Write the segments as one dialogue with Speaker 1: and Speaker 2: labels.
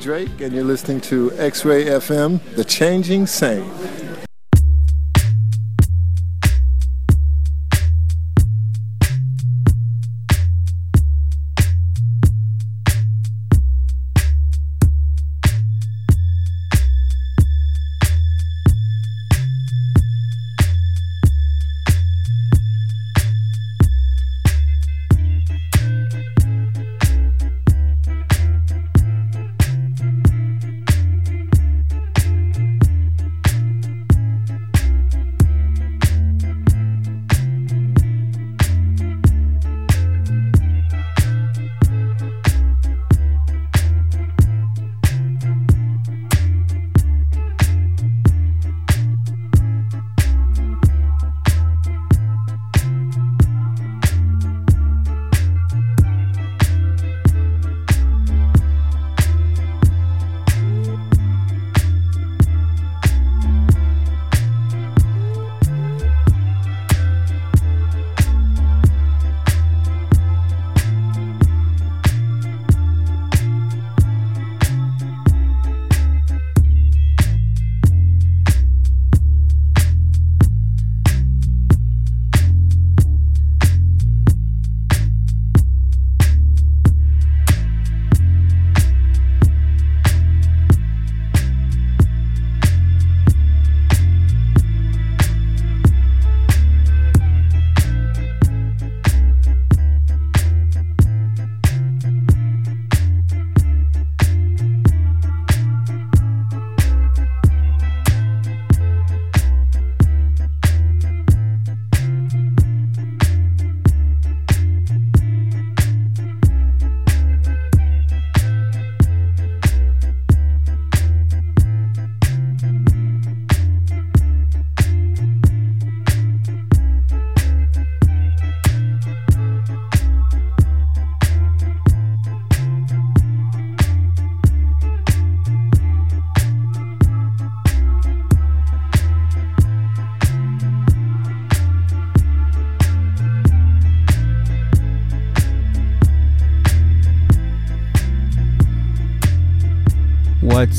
Speaker 1: Drake, and you're listening to X Ray FM, The Changing Same.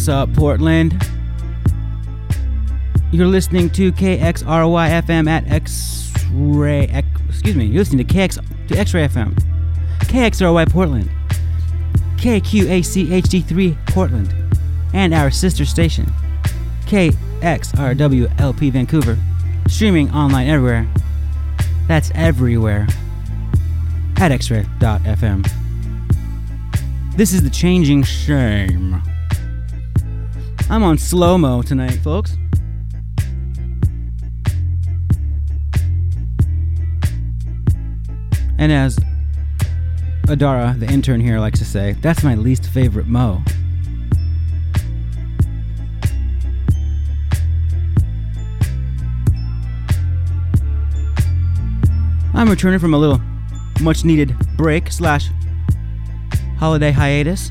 Speaker 2: Up, Portland? You're listening to KXRY FM at X Ray. Excuse me, you're listening to KX to X Ray FM. KXRY Portland. KQAC HD3 Portland. And our sister station, KXRWLP Vancouver. Streaming online everywhere. That's everywhere. At xray.fm. This is the changing shame. I'm on slow mo tonight, folks. And as Adara, the intern here, likes to say, that's my least favorite mo. I'm returning from a little much needed break slash holiday hiatus.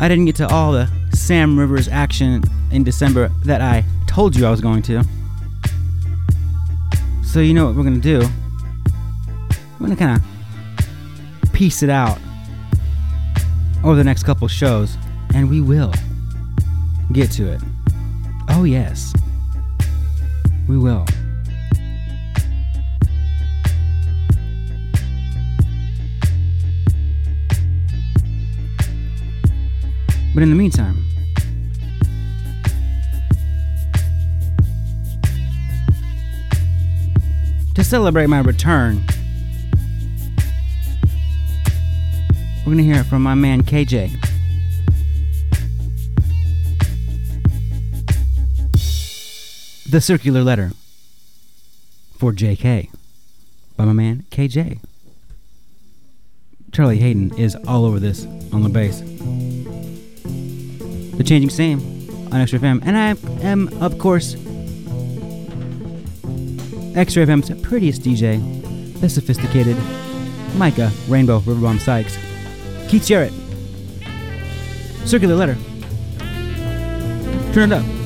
Speaker 2: I didn't get to all the Sam Rivers action in December that I told you I was going to. So, you know what we're going to do? We're going to kind of piece it out over the next couple shows, and we will get to it. Oh, yes. We will. But in the meantime, to celebrate my return, we're going to hear it from my man KJ. The Circular Letter for JK by my man KJ. Charlie Haden is all over this on the bass. The Changing Same on Ray FM. And I am, of course, Ray FM's prettiest DJ, the sophisticated Micah Rainbow Riverbomb Sykes. Keith Jarrett. Circular Letter. Turn it up.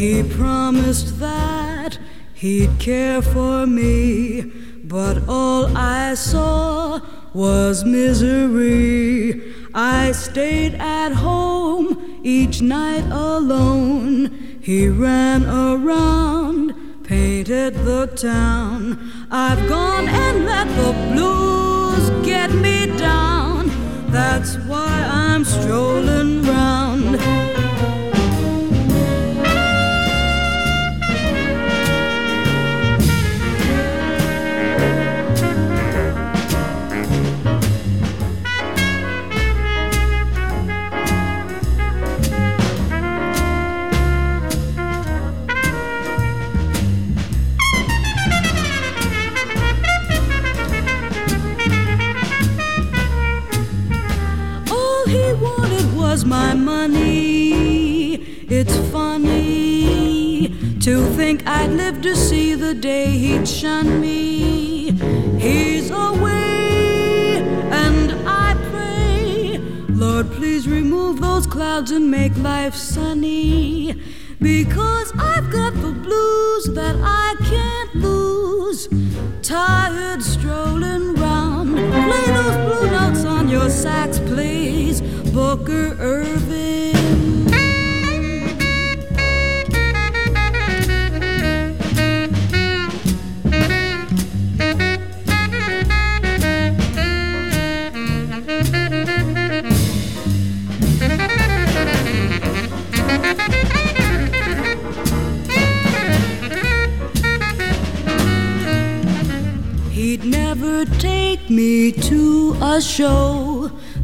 Speaker 3: He promised that he'd care for me, but all I saw was misery. I stayed at home each night alone. He ran around, painted the town. I've gone and let the blues get me down. That's why I'm strolling round. Was my money. It's funny to think I'd live to see the day he'd shun me. He's away, and I pray, Lord, please remove those clouds and make life sunny. Because I've got the blues that I can't lose. Tired strolling round. Play those blue notes on your sax, please. Booker Ervin. He'd never take me to a show.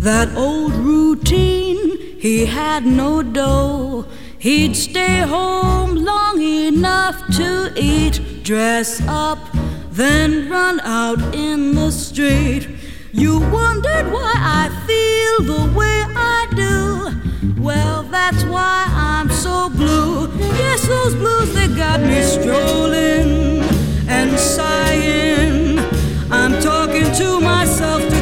Speaker 3: That old routine, he had no dough. He'd stay home long enough to eat, dress up, then run out in the street. You wondered why I feel the way I do. Well, that's why I'm so blue. Yes, those blues, they got me strolling and sighing. I'm talking to myself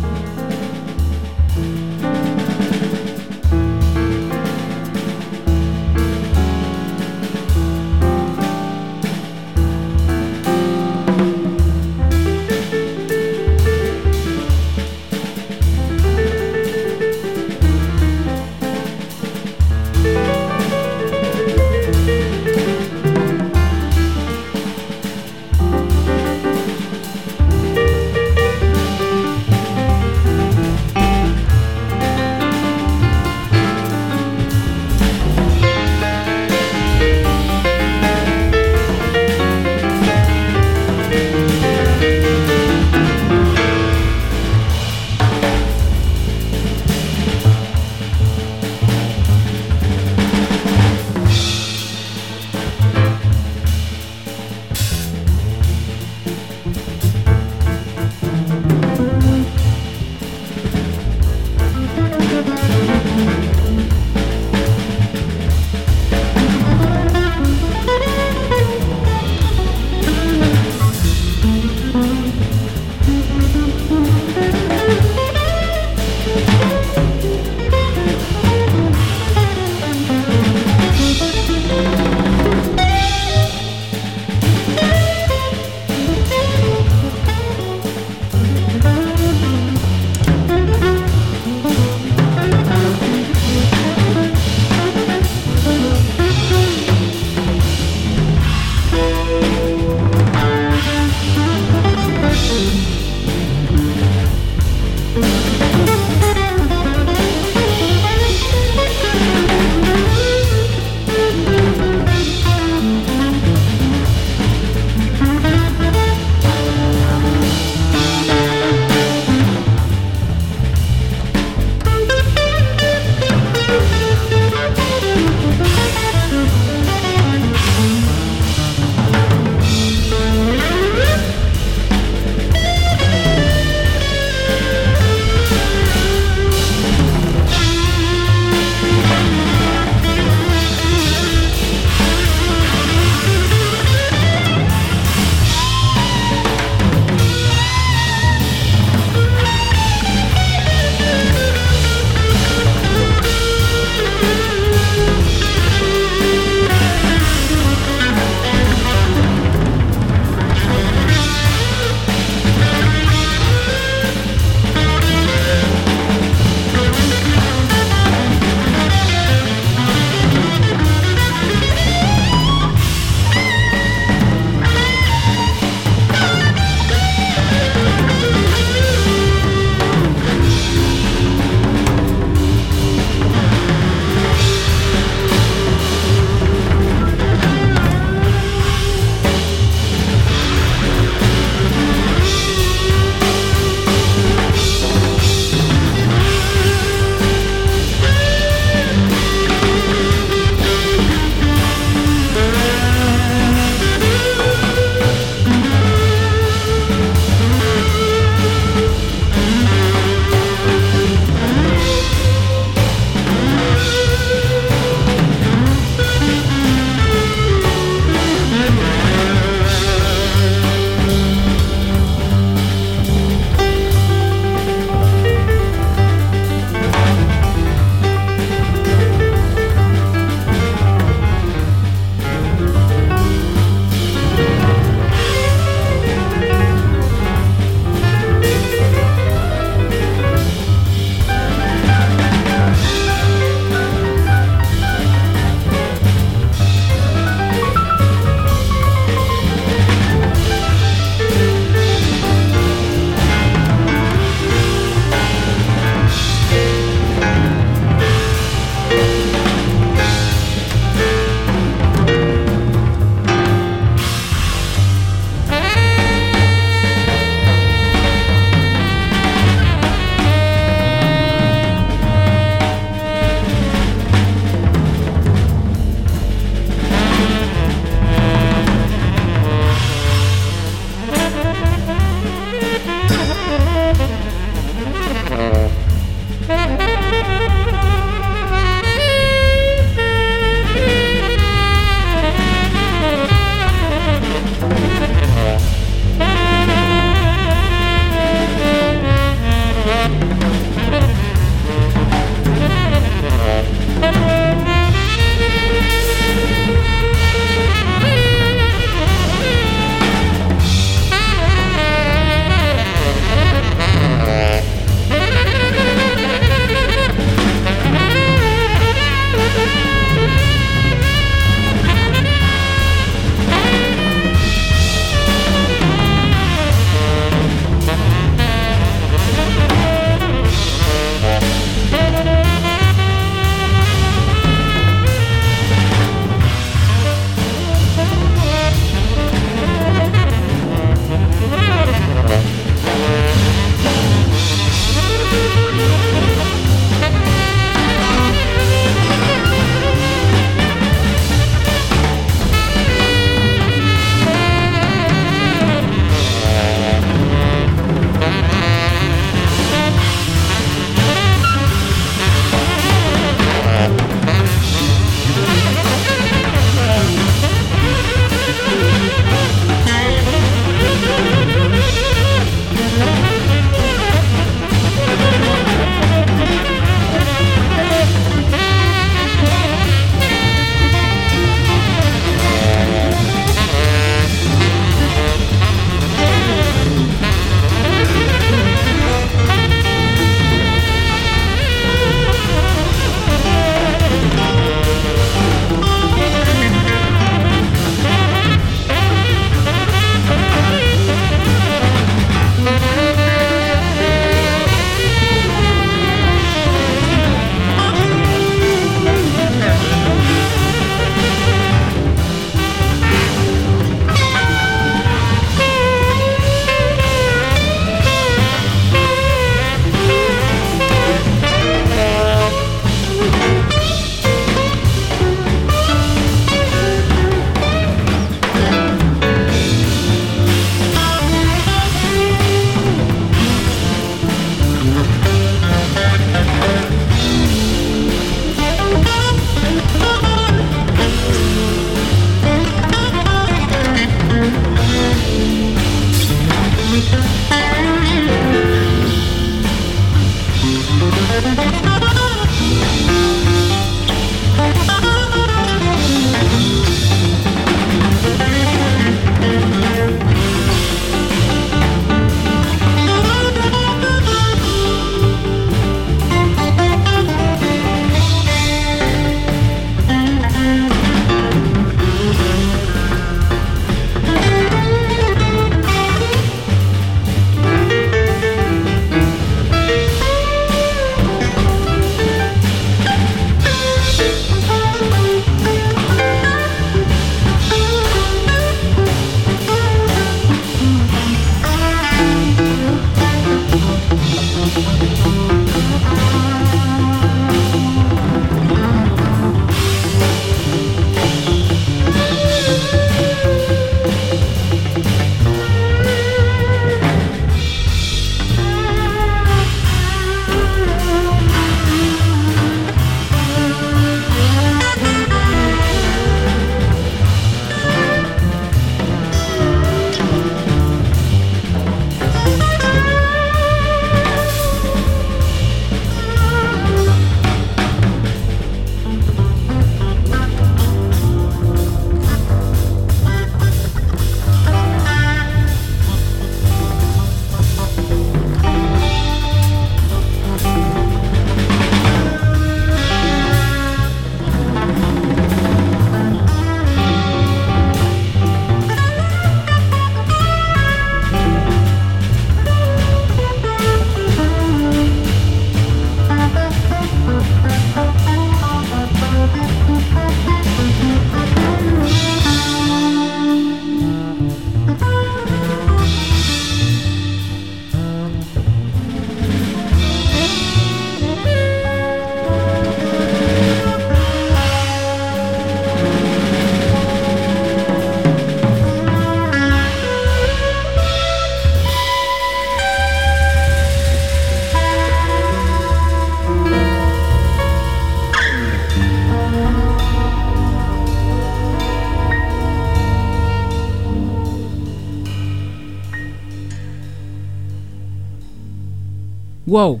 Speaker 2: Whoa.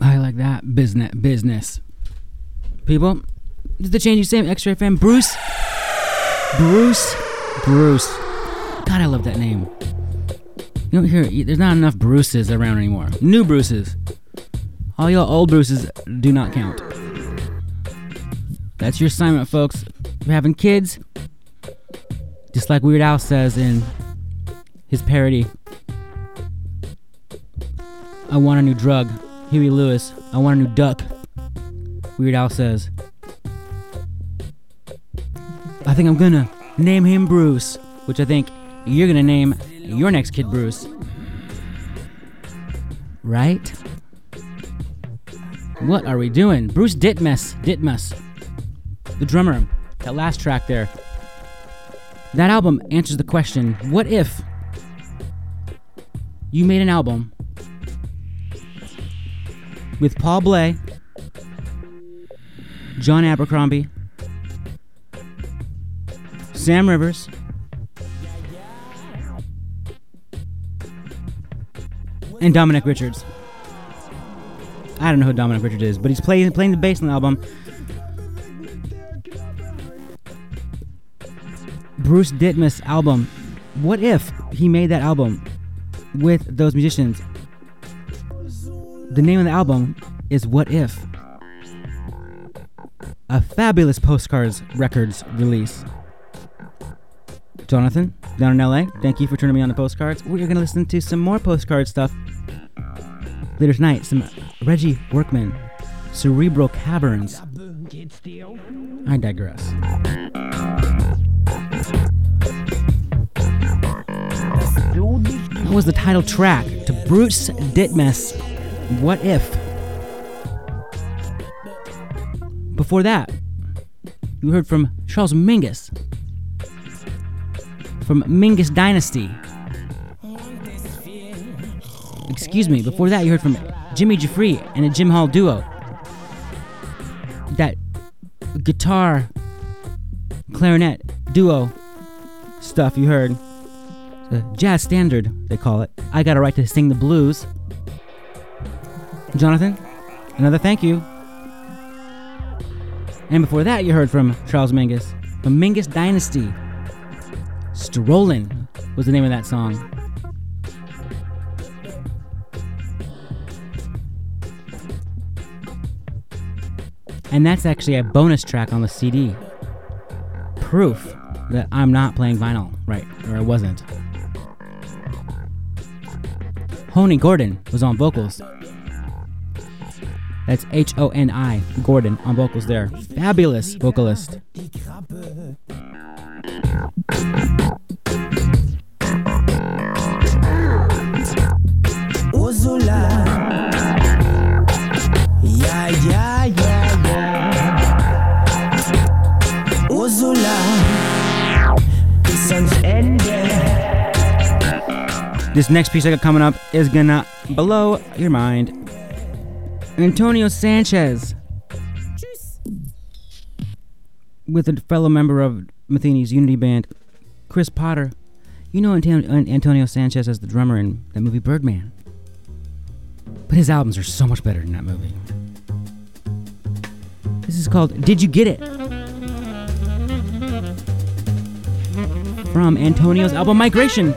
Speaker 2: I like that business. Business. People, this is the change you say, X-Ray fan. Bruce. Bruce. Bruce. God, I love that name. You don't hear. There's not enough Bruces around anymore. New Bruces. All y'all old Bruces do not count. That's your assignment, folks. If you're having kids, just like Weird Al says in his parody, I want a new drug. Huey Lewis, I want a new duck. Weird Al says, I think I'm gonna name him Bruce, which I think you're gonna name your next kid Bruce. Right? What are we doing? Bruce Ditmas, Ditmas, the drummer, that last track there. That album answers the question what if you made an album with Paul Bley, John Abercrombie, Sam Rivers, and Dominic Richards. I don't know who Dominic Richards is, but he's playing playing the bass on the album. Bruce Ditmas album. What if he made that album with those musicians? The name of the album is What If. A fabulous postcards records release. Jonathan, down in LA, thank you for turning me on the postcards. We're going to listen to some more postcard stuff later tonight. Some Reggie Workman, Cerebral Caverns. I digress. Was the title track to Bruce Ditmas, What If? Before that, you heard from Charles Mingus from Mingus Dynasty. Excuse me, before that, you heard from Jimmy Giuffre and a Jim Hall duo. That guitar clarinet duo stuff you heard. The jazz standard, they call it. I got a right to sing the blues. Jonathan, another thank you. And before that, you heard from Charles Mingus, from Mingus Dynasty. Strollin' was the name of that song. And that's actually a bonus track on the CD. Proof that I'm not playing vinyl, right? Or I wasn't. Honi Gordon was on vocals. That's H O N I Gordon on vocals there. Fabulous vocalist. This next piece I got coming up is gonna blow your mind. Antonio Sanchez. With a fellow member of Metheny's Unity Band, Chris Potter. You know Antonio Sanchez as the drummer in that movie Birdman. But his albums are so much better than that movie. This is called Did You Get It? From Antonio's album Migration.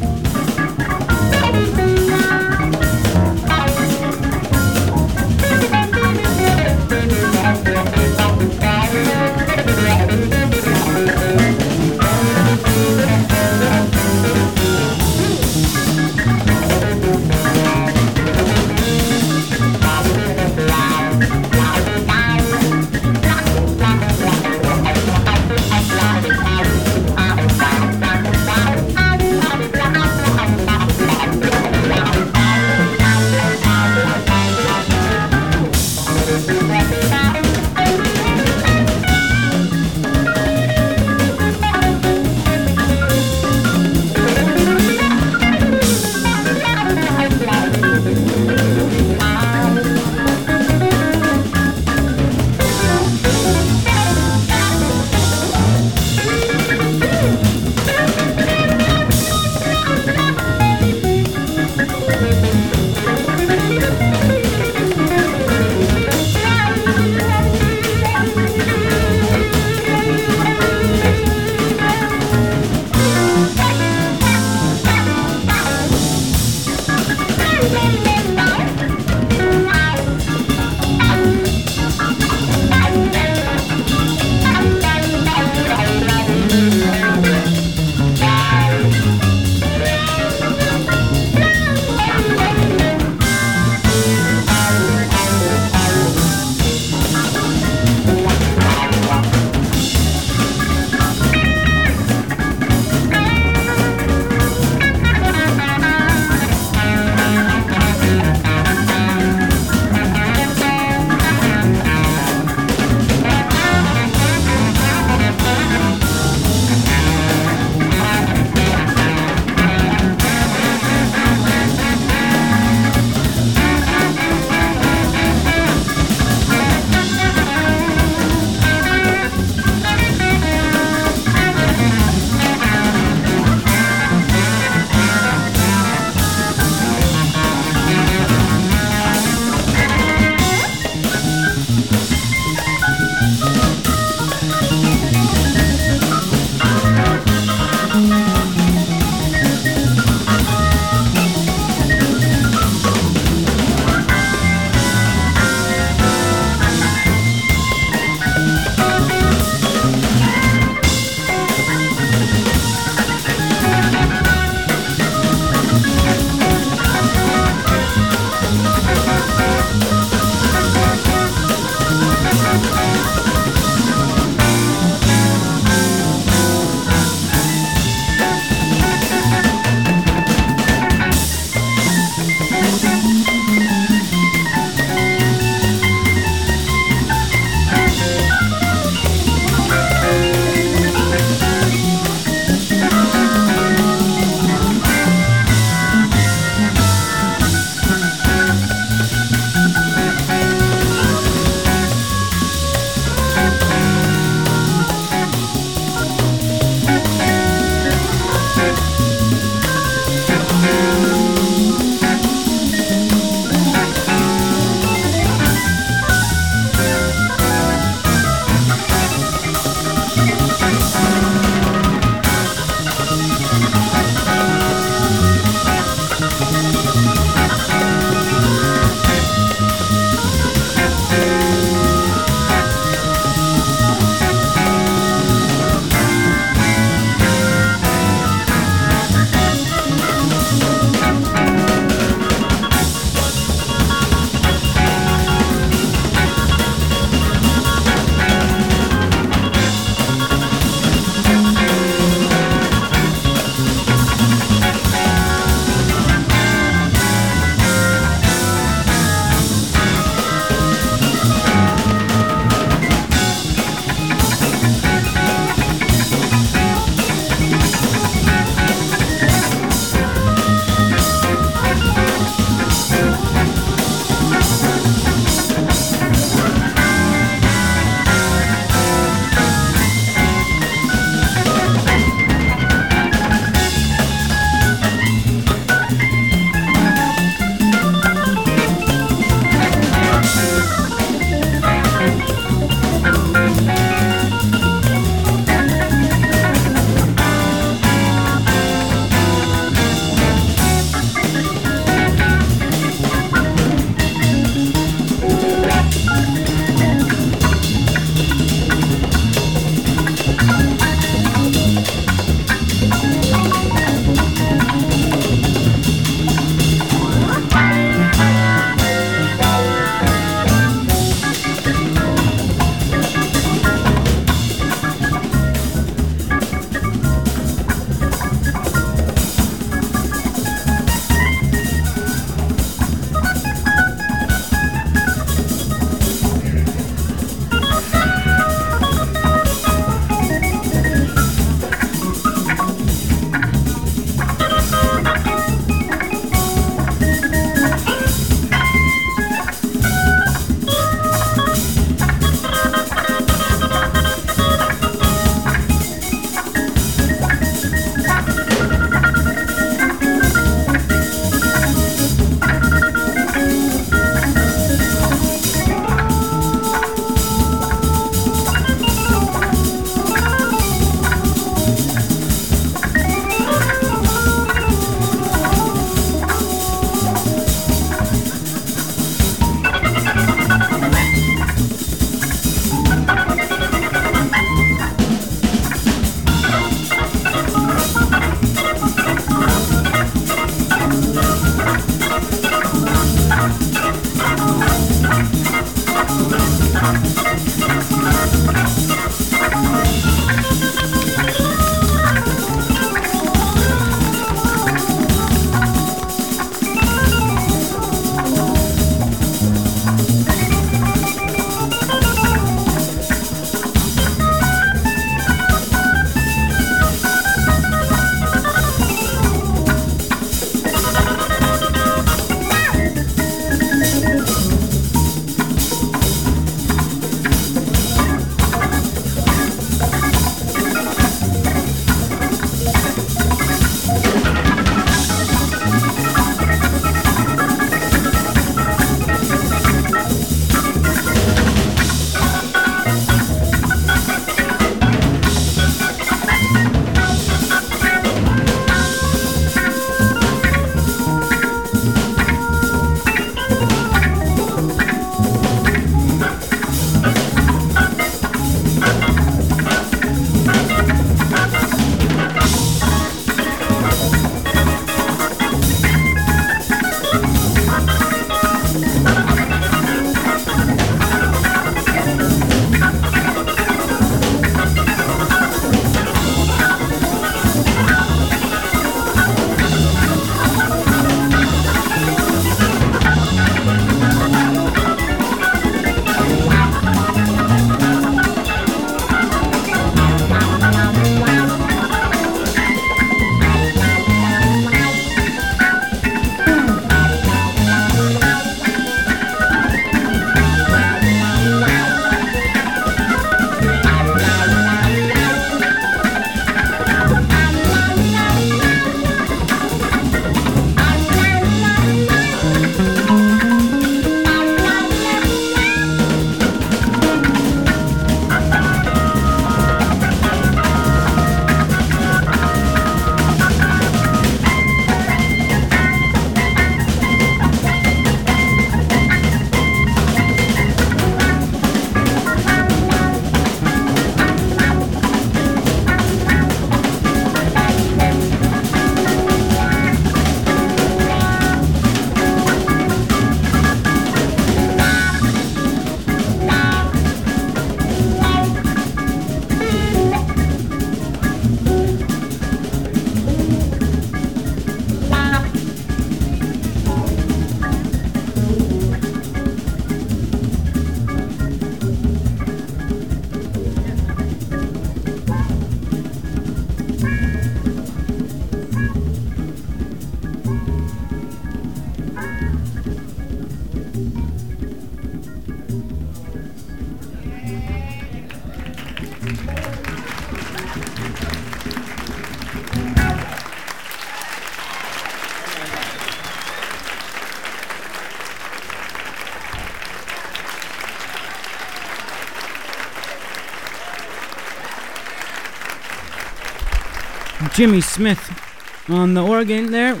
Speaker 2: Jimmy Smith on the organ there.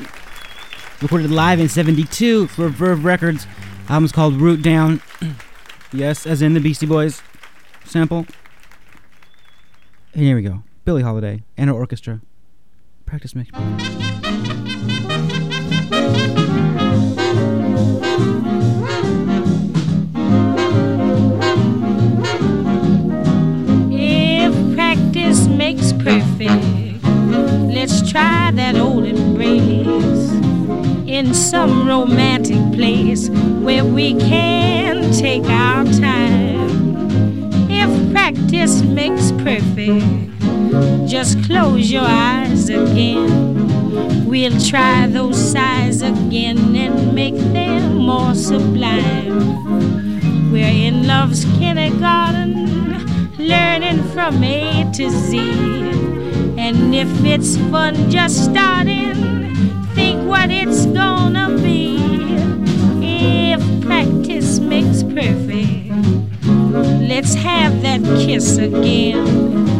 Speaker 2: Recorded live in 72 for Verve Records. Album's called Root Down. yes, as in the Beastie Boys sample. And here we go. Billie Holiday and her orchestra. Practice makes
Speaker 4: some romantic place where we can take our time. If practice makes perfect, just close your eyes again. We'll try those sighs again and make them more sublime. We're in love's kindergarten, learning from A to Z. And if it's fun just starting, what it's gonna be. If practice makes perfect, let's have that kiss again.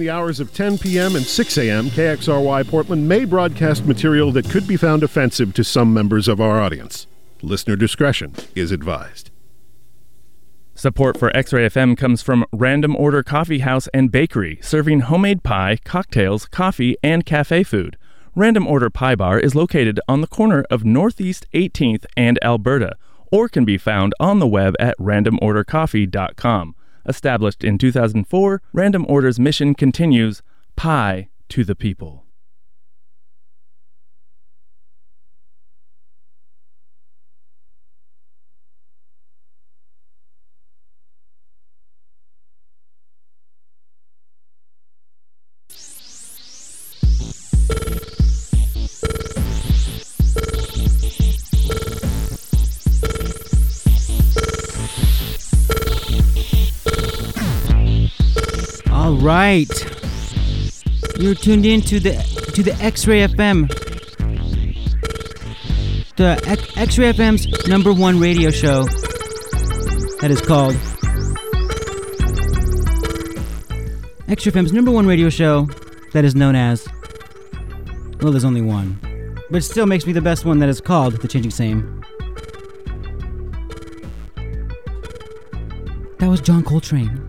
Speaker 5: The hours of 10 p.m. and 6 a.m., KXRY Portland may broadcast material that could be found offensive to some members of our audience. Listener discretion is advised.
Speaker 6: Support for X Ray FM comes from Random Order Coffee House and Bakery, serving homemade pie, cocktails, coffee, and cafe food. Random Order Pie Bar is located on the corner of Northeast 18th and Alberta, or can be found on the web at randomordercoffee.com. Established in 2004, Random Order's mission continues Pie to the People.
Speaker 2: Right. You're tuned in to the to the X-Ray FM. The X-Ray FM's number one radio show. That is called X-Ray FM's number one radio show. That is known as. Well, there's only one, but it still makes me the best one. That is called the Changing Same. That was John Coltrane.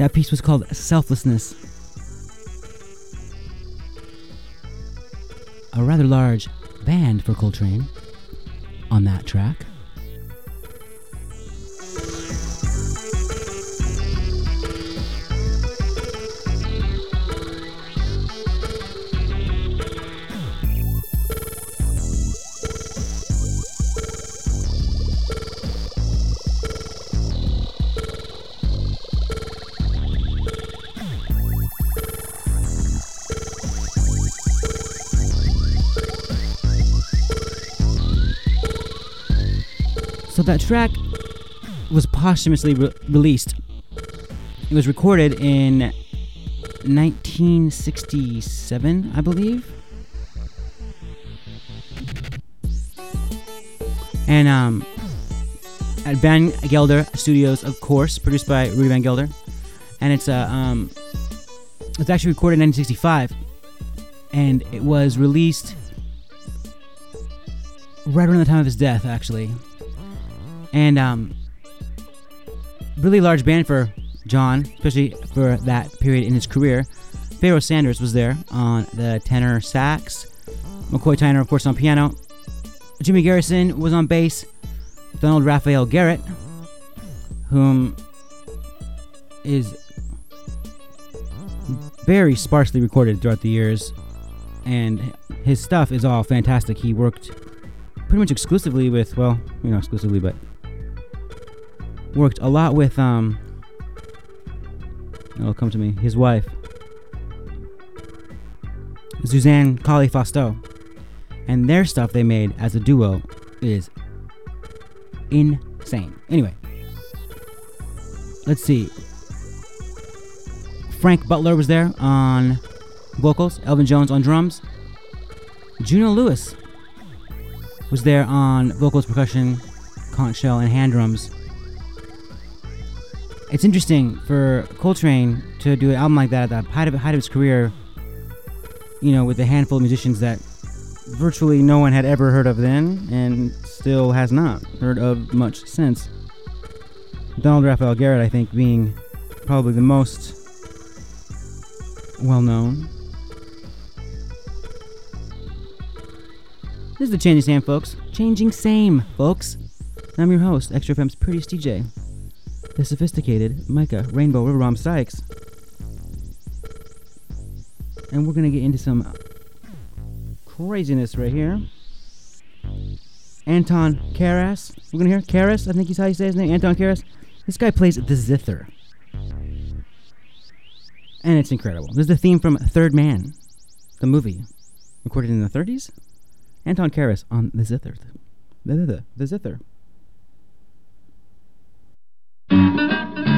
Speaker 2: That piece was called Selflessness. A rather large band for Coltrane on that track. That track was posthumously re- released. It was recorded in 1967, I believe. And um, at Van Gelder Studios, of course, produced by Rudy Van Gelder. And it's a um, it's actually recorded in 1965, and it was released right around the time of his death, actually and um, really large band for John, especially for that period in his career. Pharoah Sanders was there on the tenor sax, McCoy Tyner, of course, on piano. Jimmy Garrison was on bass. Donald Rafael Garrett, whom is very sparsely recorded throughout the years, and his stuff is all fantastic. He worked pretty much exclusively with, well, you know, exclusively, but worked a lot with um it'll come to me his wife Zusaan Kali Fasteau and their stuff they made as a duo is insane. Anyway let's see. Frank Butler was there on vocals Elvin Jones on drums. Juno Lewis was there on vocals percussion conch shell and hand drums it's interesting for Coltrane to do an album like that at the height of, height of his career, you know, with a handful of musicians that virtually no one had ever heard of then and still has not heard of much since. Donald Rafael Garrett, I think, being probably the most well known. This is the Changing Same, folks. Changing Same, folks. I'm your host, X-Ray FM's prettiest DJ the sophisticated Micah Rainbow River Bomb Sykes. And we're gonna get into some craziness right here. Anton Karas. We're gonna hear Karas, I think he's how you say his name. Anton Karas. This guy plays the zither. And it's incredible. This is the theme from Third Man, the movie, recorded in the 30s. Anton Karas on the zither. The, the, the, the zither.
Speaker 7: Thank you.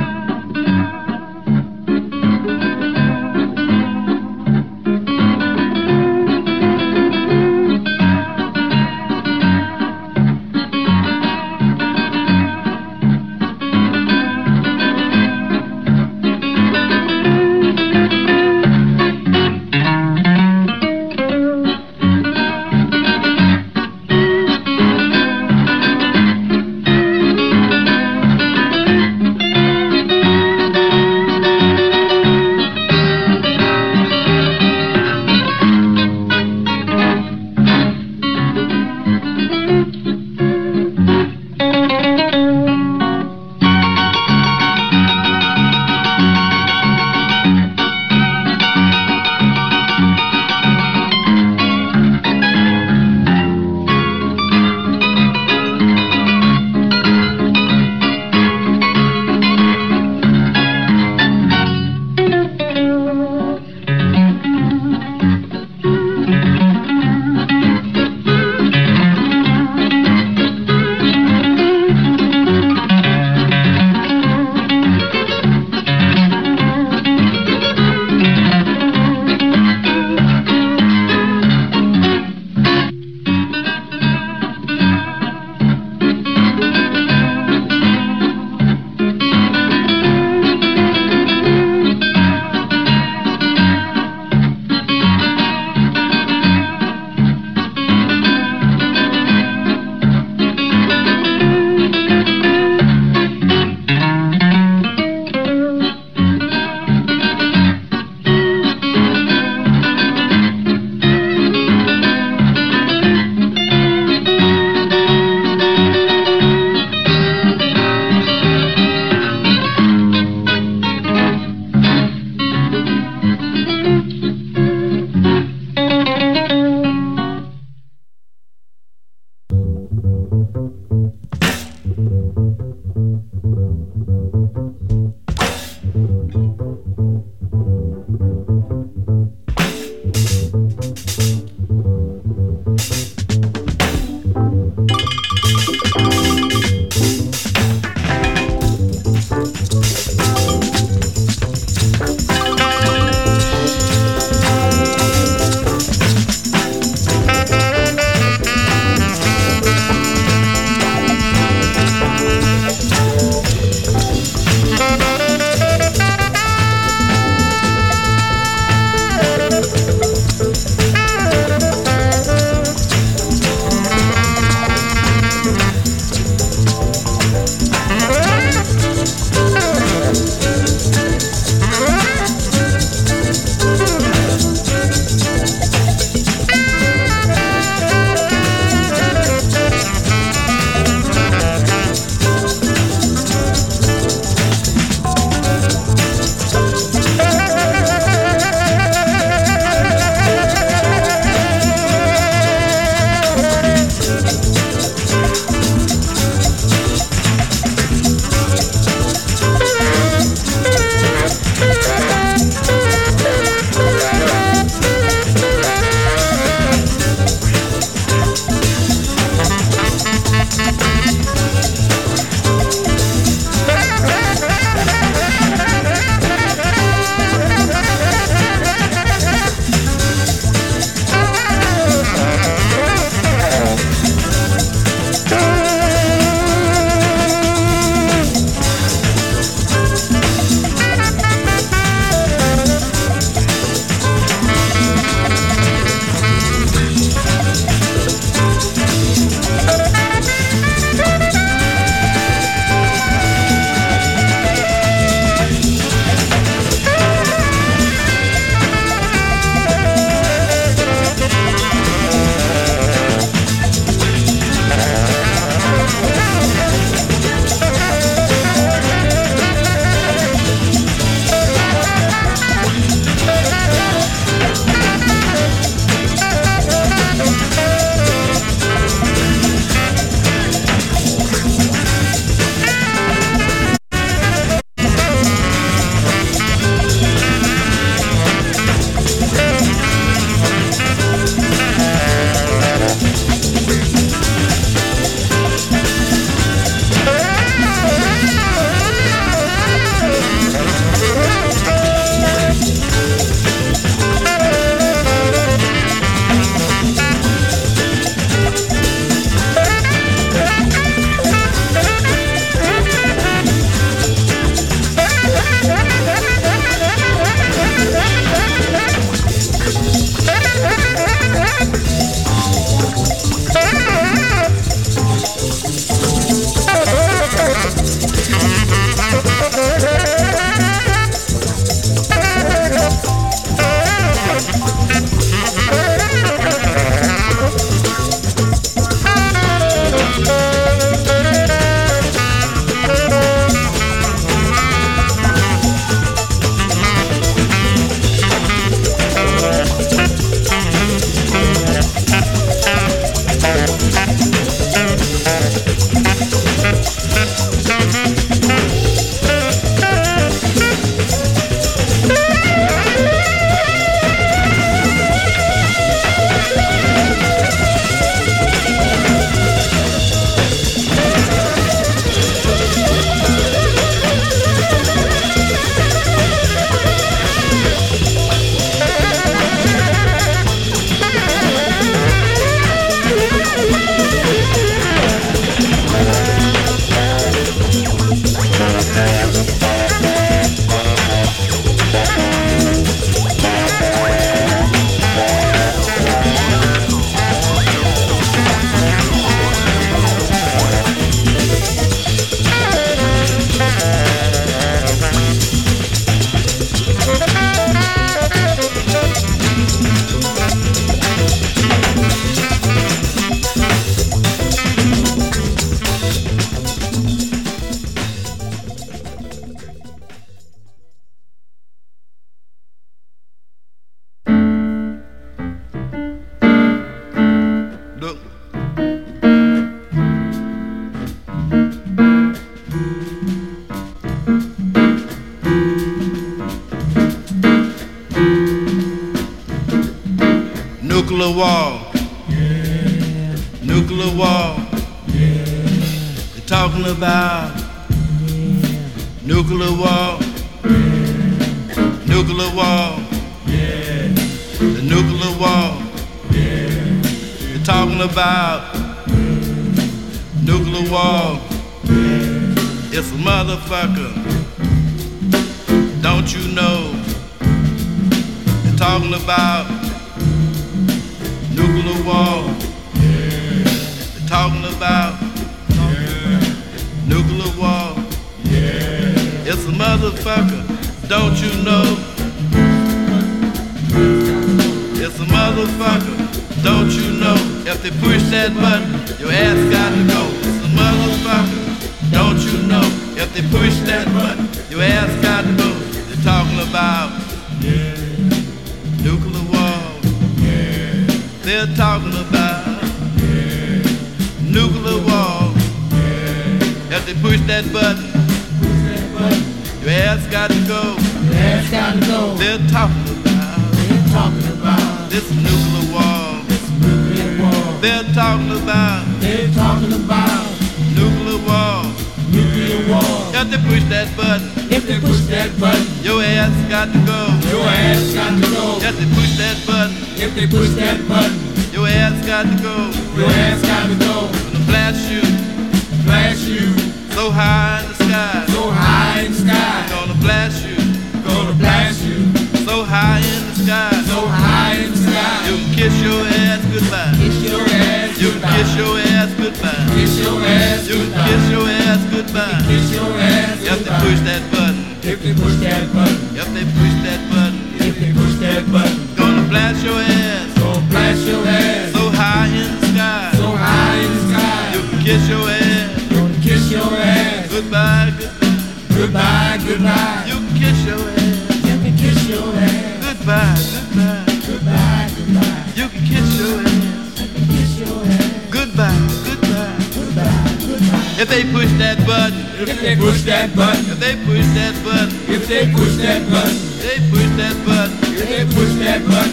Speaker 7: If they push that button, If they push that button, if they push that button, if they push that button,
Speaker 8: they push that button,
Speaker 7: if they push that button,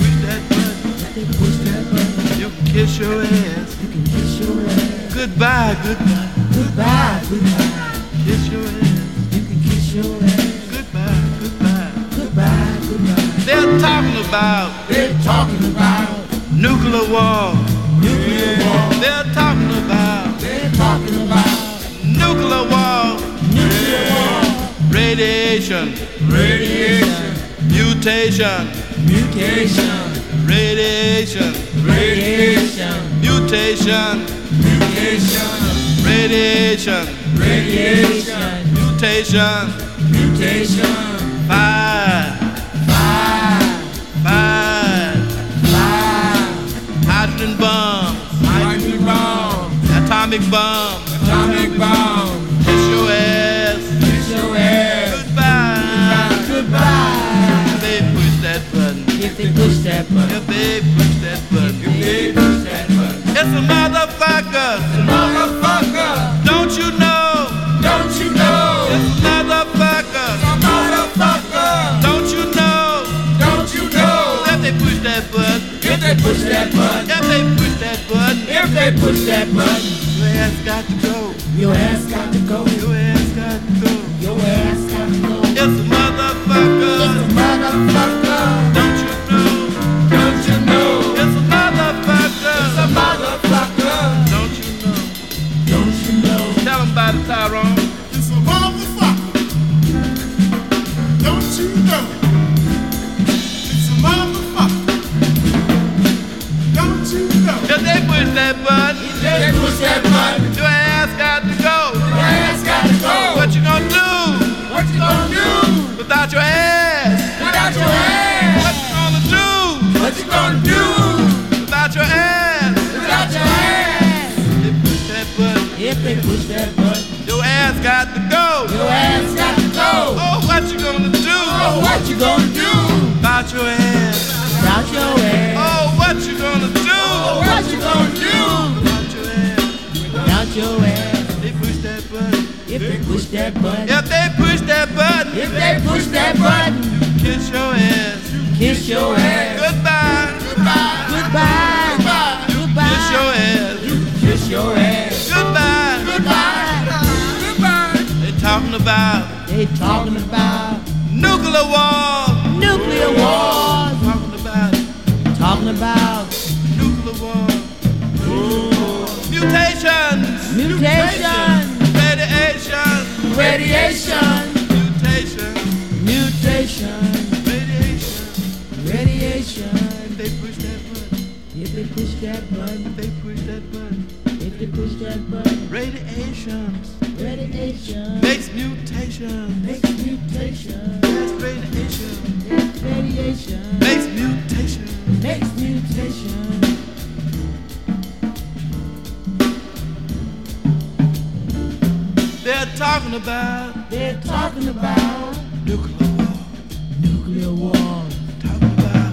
Speaker 8: push that button.
Speaker 7: if they push that button, You can kiss your ass you can kiss your ass goodbye, goodbye.
Speaker 8: goodbye, goodbye.
Speaker 7: Kiss your ass You can kiss your ass goodbye, goodbye.
Speaker 8: goodbye, goodbye.
Speaker 7: They're talking about
Speaker 8: They're talking about
Speaker 7: nuclear war.
Speaker 8: nuclear war.
Speaker 7: They're talking about radiation,
Speaker 8: radiation,
Speaker 7: mutation,
Speaker 8: mutation,
Speaker 7: radiation,
Speaker 8: radiation,
Speaker 7: mutation,
Speaker 8: mutation,
Speaker 7: radiation,
Speaker 8: radiation,
Speaker 7: mutation.
Speaker 8: mutation.
Speaker 7: Five,
Speaker 8: Five,
Speaker 7: five,
Speaker 8: five,
Speaker 7: hydrogen bomb,
Speaker 8: hydrogen bomb,
Speaker 7: atomic bomb.
Speaker 8: atomic bomb.
Speaker 7: If they push that button,
Speaker 8: if they push that button,
Speaker 7: if they push that button, it's a motherfucker.
Speaker 8: motherfucker,
Speaker 7: Don't you know?
Speaker 8: don't you know?
Speaker 7: It's a motherfucker.
Speaker 8: Motherfucker,
Speaker 7: Don't you know?
Speaker 8: don't you know?
Speaker 7: If they push that button,
Speaker 8: If they push that button,
Speaker 7: if they push that button,
Speaker 8: if they push that button,
Speaker 7: your ass got to go.
Speaker 8: your ass got to go.
Speaker 7: Your ass got to go.
Speaker 8: Your ass got to go.
Speaker 7: It's a motherfucker.
Speaker 8: Motherfucker,
Speaker 7: Don't you they push your ass got to go.
Speaker 8: your ass got to go.
Speaker 7: What you gonna do
Speaker 8: What you gonna do
Speaker 7: without your ass?
Speaker 8: without your ass?
Speaker 7: What you gonna do
Speaker 8: What you gonna do
Speaker 7: without your ass?
Speaker 8: without your ass?
Speaker 7: If They push that button,
Speaker 8: If they push that button,
Speaker 7: your ass got to go.
Speaker 8: your ass got to go.
Speaker 7: Oh, what you gonna do
Speaker 8: Oh, what you gonna do
Speaker 7: without your ass?
Speaker 8: without your ass?
Speaker 7: Oh, what you gonna do
Speaker 8: Oh, what you gonna do
Speaker 7: your ass? They push that button.
Speaker 8: If they push that button,
Speaker 7: If they push that button,
Speaker 8: if they push that button,
Speaker 7: kiss your ass.
Speaker 8: kiss your ass.
Speaker 7: Goodbye.
Speaker 8: Goodbye. Goodbye. Goodbye.
Speaker 7: Kiss your ass.
Speaker 8: Kiss your ass.
Speaker 7: Goodbye.
Speaker 8: Goodbye. Goodbye.
Speaker 7: They talking about
Speaker 8: They talking about
Speaker 7: nuclear war.
Speaker 8: nuclear war.
Speaker 7: Talking about
Speaker 8: Talking about
Speaker 7: nuclear war. Mutations.
Speaker 8: Mutation,
Speaker 7: Radiation.
Speaker 8: radiation,
Speaker 7: Mutation.
Speaker 8: mutation,
Speaker 7: Radiation.
Speaker 8: radiation.
Speaker 7: If they push that button.
Speaker 8: If they push that button,
Speaker 7: If they push that button.
Speaker 8: if they push that button,
Speaker 7: Radiations.
Speaker 8: radiation
Speaker 7: Makes mutations.
Speaker 8: makes mutation.
Speaker 7: Yes, radiation.
Speaker 8: Yes, radiation
Speaker 7: Makes mutations.
Speaker 8: makes mutation.
Speaker 7: They're talking about
Speaker 8: They're talking about
Speaker 7: nuclear war.
Speaker 8: nuclear war.
Speaker 7: Talking about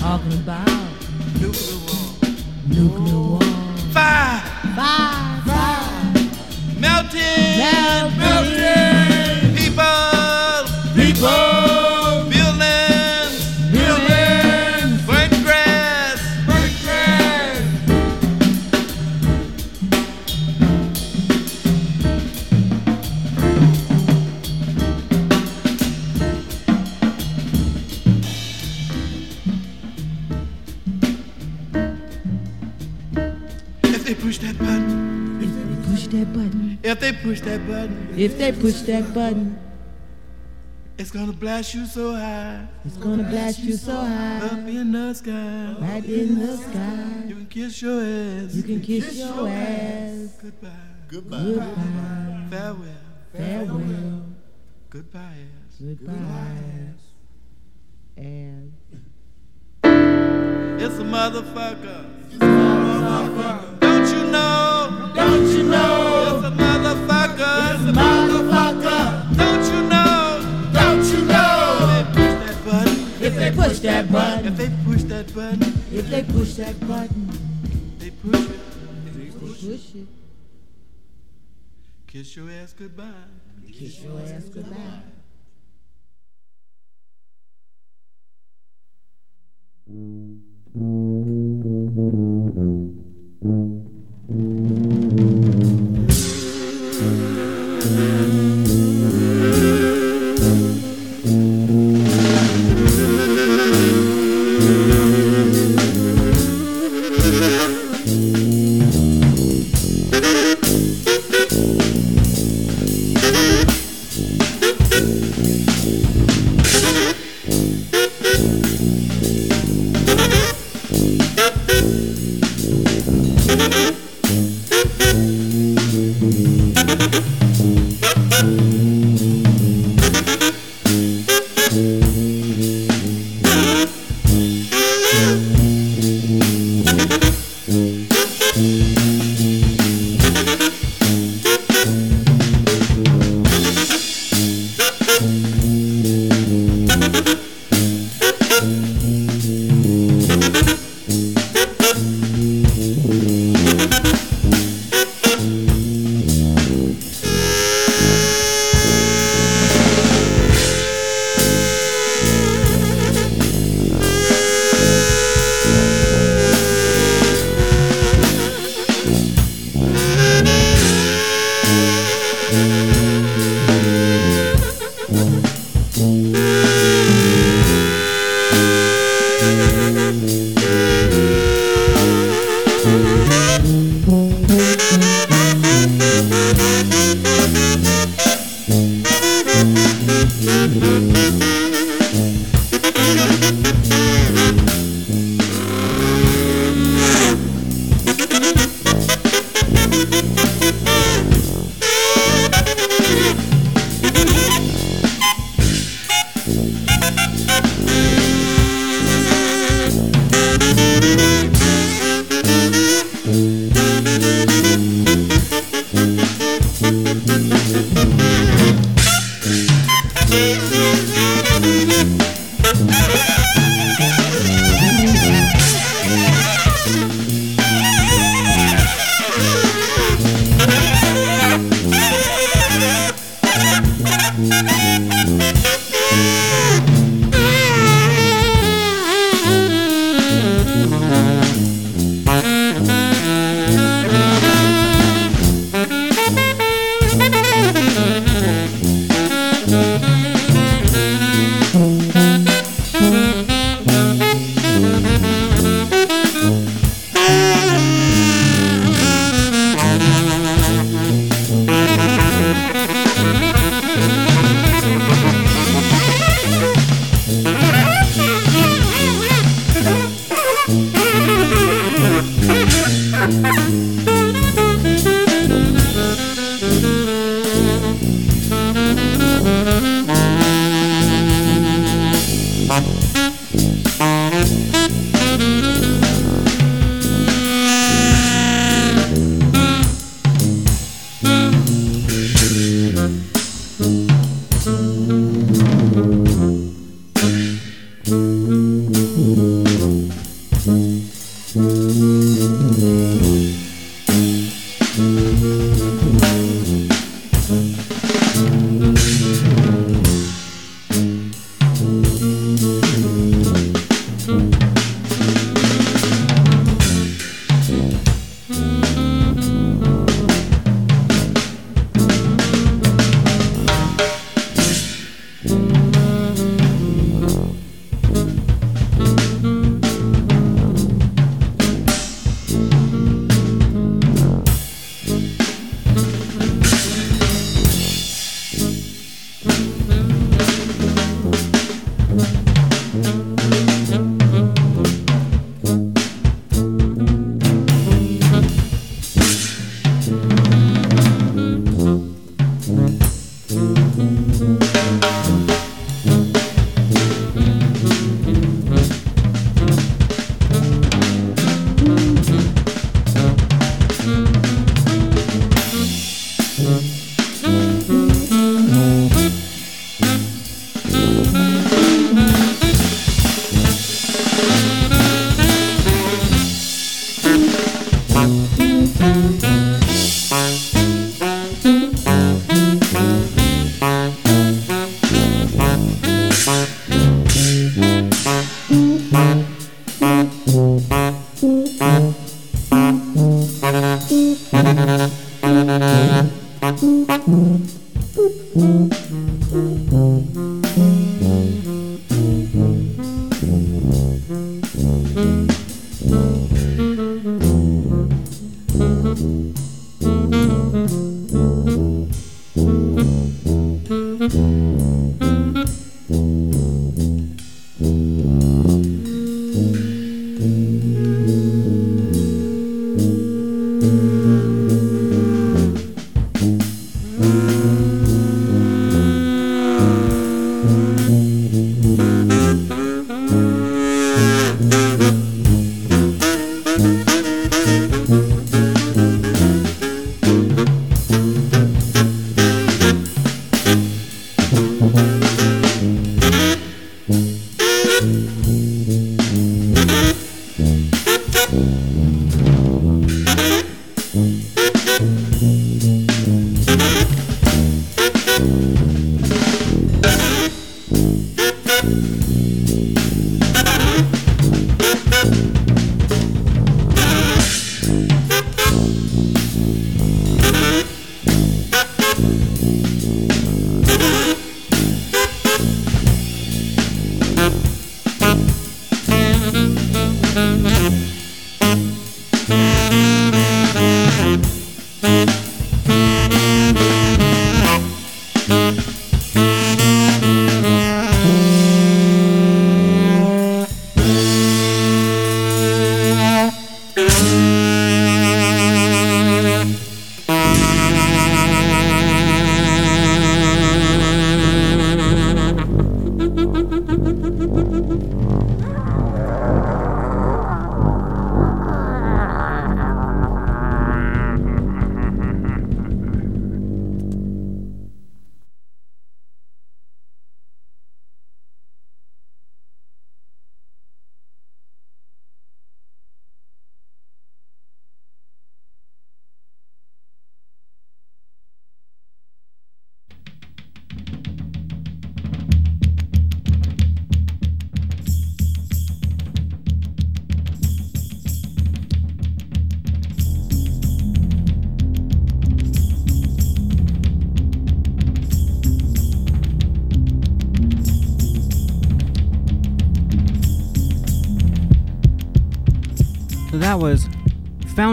Speaker 8: Talking about
Speaker 7: nuclear war.
Speaker 8: nuclear war.
Speaker 7: Fire.
Speaker 8: Fire,
Speaker 9: if they push that button,
Speaker 7: it's gonna blast you so high
Speaker 9: it's gonna blast you so high.
Speaker 7: up in the sky.
Speaker 9: Right in the sky.
Speaker 7: You can kiss your ass.
Speaker 9: You can kiss your ass.
Speaker 7: Goodbye.
Speaker 1: Goodbye.
Speaker 9: Goodbye.
Speaker 7: Farewell.
Speaker 9: Farewell.
Speaker 7: Goodbye ass.
Speaker 9: Goodbye. ass. And
Speaker 7: It's a motherfucker. Don't you know?
Speaker 9: don't you know?
Speaker 7: It's a motherfucker.
Speaker 9: It's a motherfucker.
Speaker 7: Don't you know?
Speaker 9: Don't you know?
Speaker 7: If they push that button,
Speaker 9: If they push that button,
Speaker 7: if they push that button,
Speaker 9: if they push that button,
Speaker 7: they push it.
Speaker 9: they push it.
Speaker 7: Kiss your ass goodbye.
Speaker 9: Kiss your ass goodbye.
Speaker 7: Thank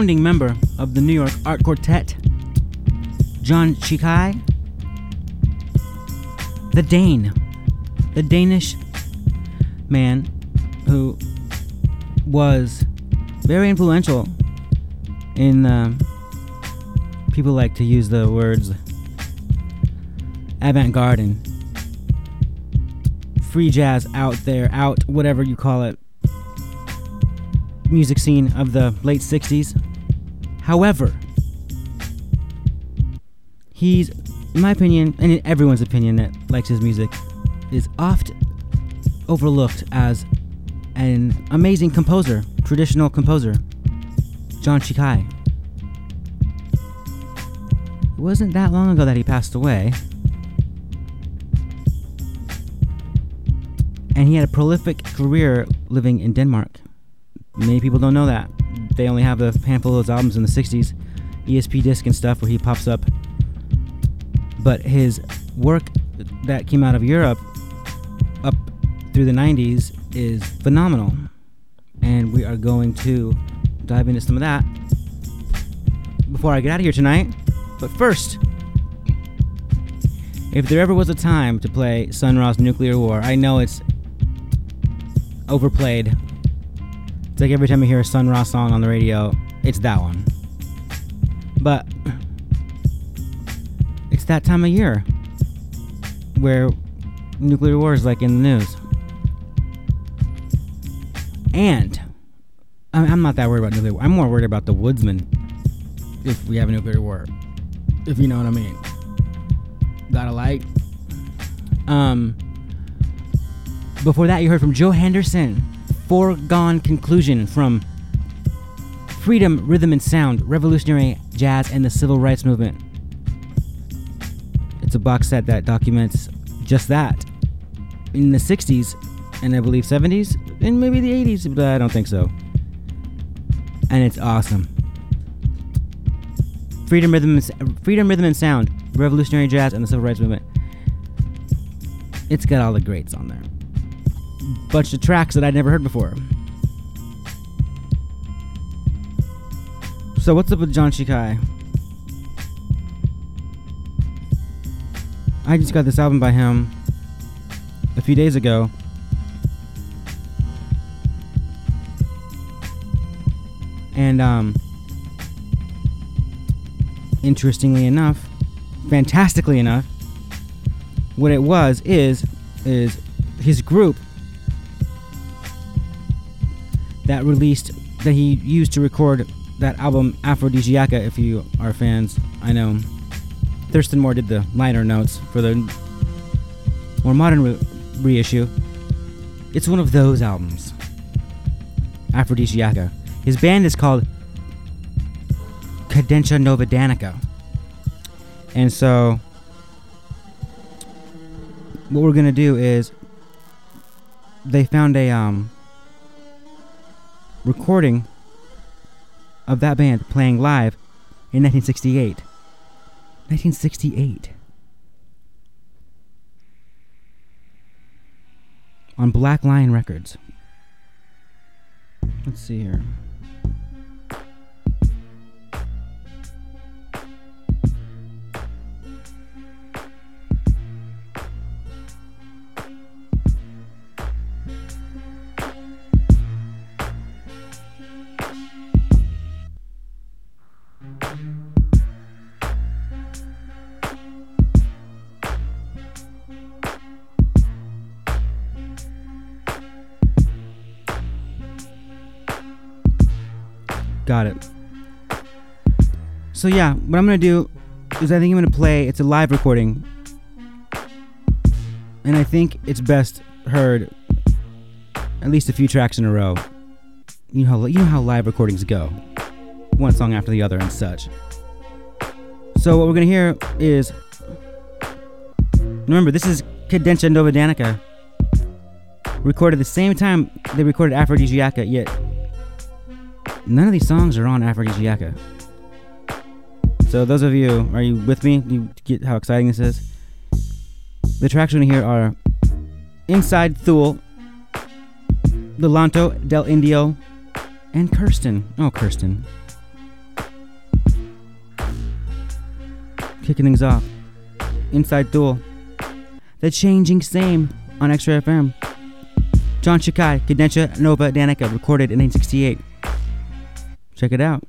Speaker 2: founding member of the New York Art Quartet, John Tchicai, the Dane, the Danish man who was very influential in um, people like to use the words avant-garde and free jazz out there out whatever you call it music scene of the late 60s. However, he's, in my opinion, and in everyone's opinion that likes his music, is oft overlooked as an amazing composer, traditional composer, John Tchicai. It wasn't that long ago that he passed away. And he had a prolific career living in Denmark. Many people don't know that. They only have a handful of those albums in the 60s, ESP disc and stuff where he pops up. But his work that came out of Europe up through the 90s is phenomenal. And we are going to dive into some of that before I get out of here tonight. But first, if there ever was a time to play Sun Ra's Nuclear War, I know it's overplayed it's like every time I hear a Sun Ra song on the radio, it's that one. But it's that time of year where nuclear war is like in the news. And I'm not that worried about nuclear war. I'm more worried about the woodsman if we have a nuclear war. If you know what I mean. Got a light. Um, before that, you heard from Joe Henderson foregone conclusion from Freedom, Rhythm and Sound, Revolutionary Jazz, and the Civil Rights Movement. It's a box set that documents just that. In the 60s, and I believe 70s, and maybe the 80s, but I don't think so. And it's awesome. freedom rhythm, and, freedom rhythm and sound, revolutionary jazz, and the civil rights movement. It's got all the greats on there. Bunch of tracks that I'd never heard before. So what's up with John Tchicai? I just got this album by him a few days ago. And um interestingly enough, fantastically enough, what it was is is his group that released that he used to record that album Aphrodisiaca if you are fans. I know Thurston Moore did the liner notes for the more modern re- reissue. It's one of those albums. Aphrodisiaca. His band is called Cadentia Nova Danica. And so what we're gonna do is they found a um recording of that band playing live in 1968. 1968. On Black Lion Records. Let's see here. Got it. So yeah, what I'm gonna do is I think I'm gonna play. It's a live recording, and I think it's best heard at least a few tracks in a row. You know how you know how live recordings go, one song after the other and such. So what we're gonna hear is remember this is Cadentia Nova Danica, recorded the same time they recorded Aphrodisiaca, yet none of these songs are on Aphrodisiaca. So those of you, are you with me? You get how exciting this is? The tracks we're gonna hear are Inside Thule, Delanto, Del Indio, and Kirsten. Oh, Kirsten. Kicking things off. Inside Thule. The Changing Same on X-Ray FM. John Tchicai, Cadentia Nova Danica, recorded in 1968. Check it out.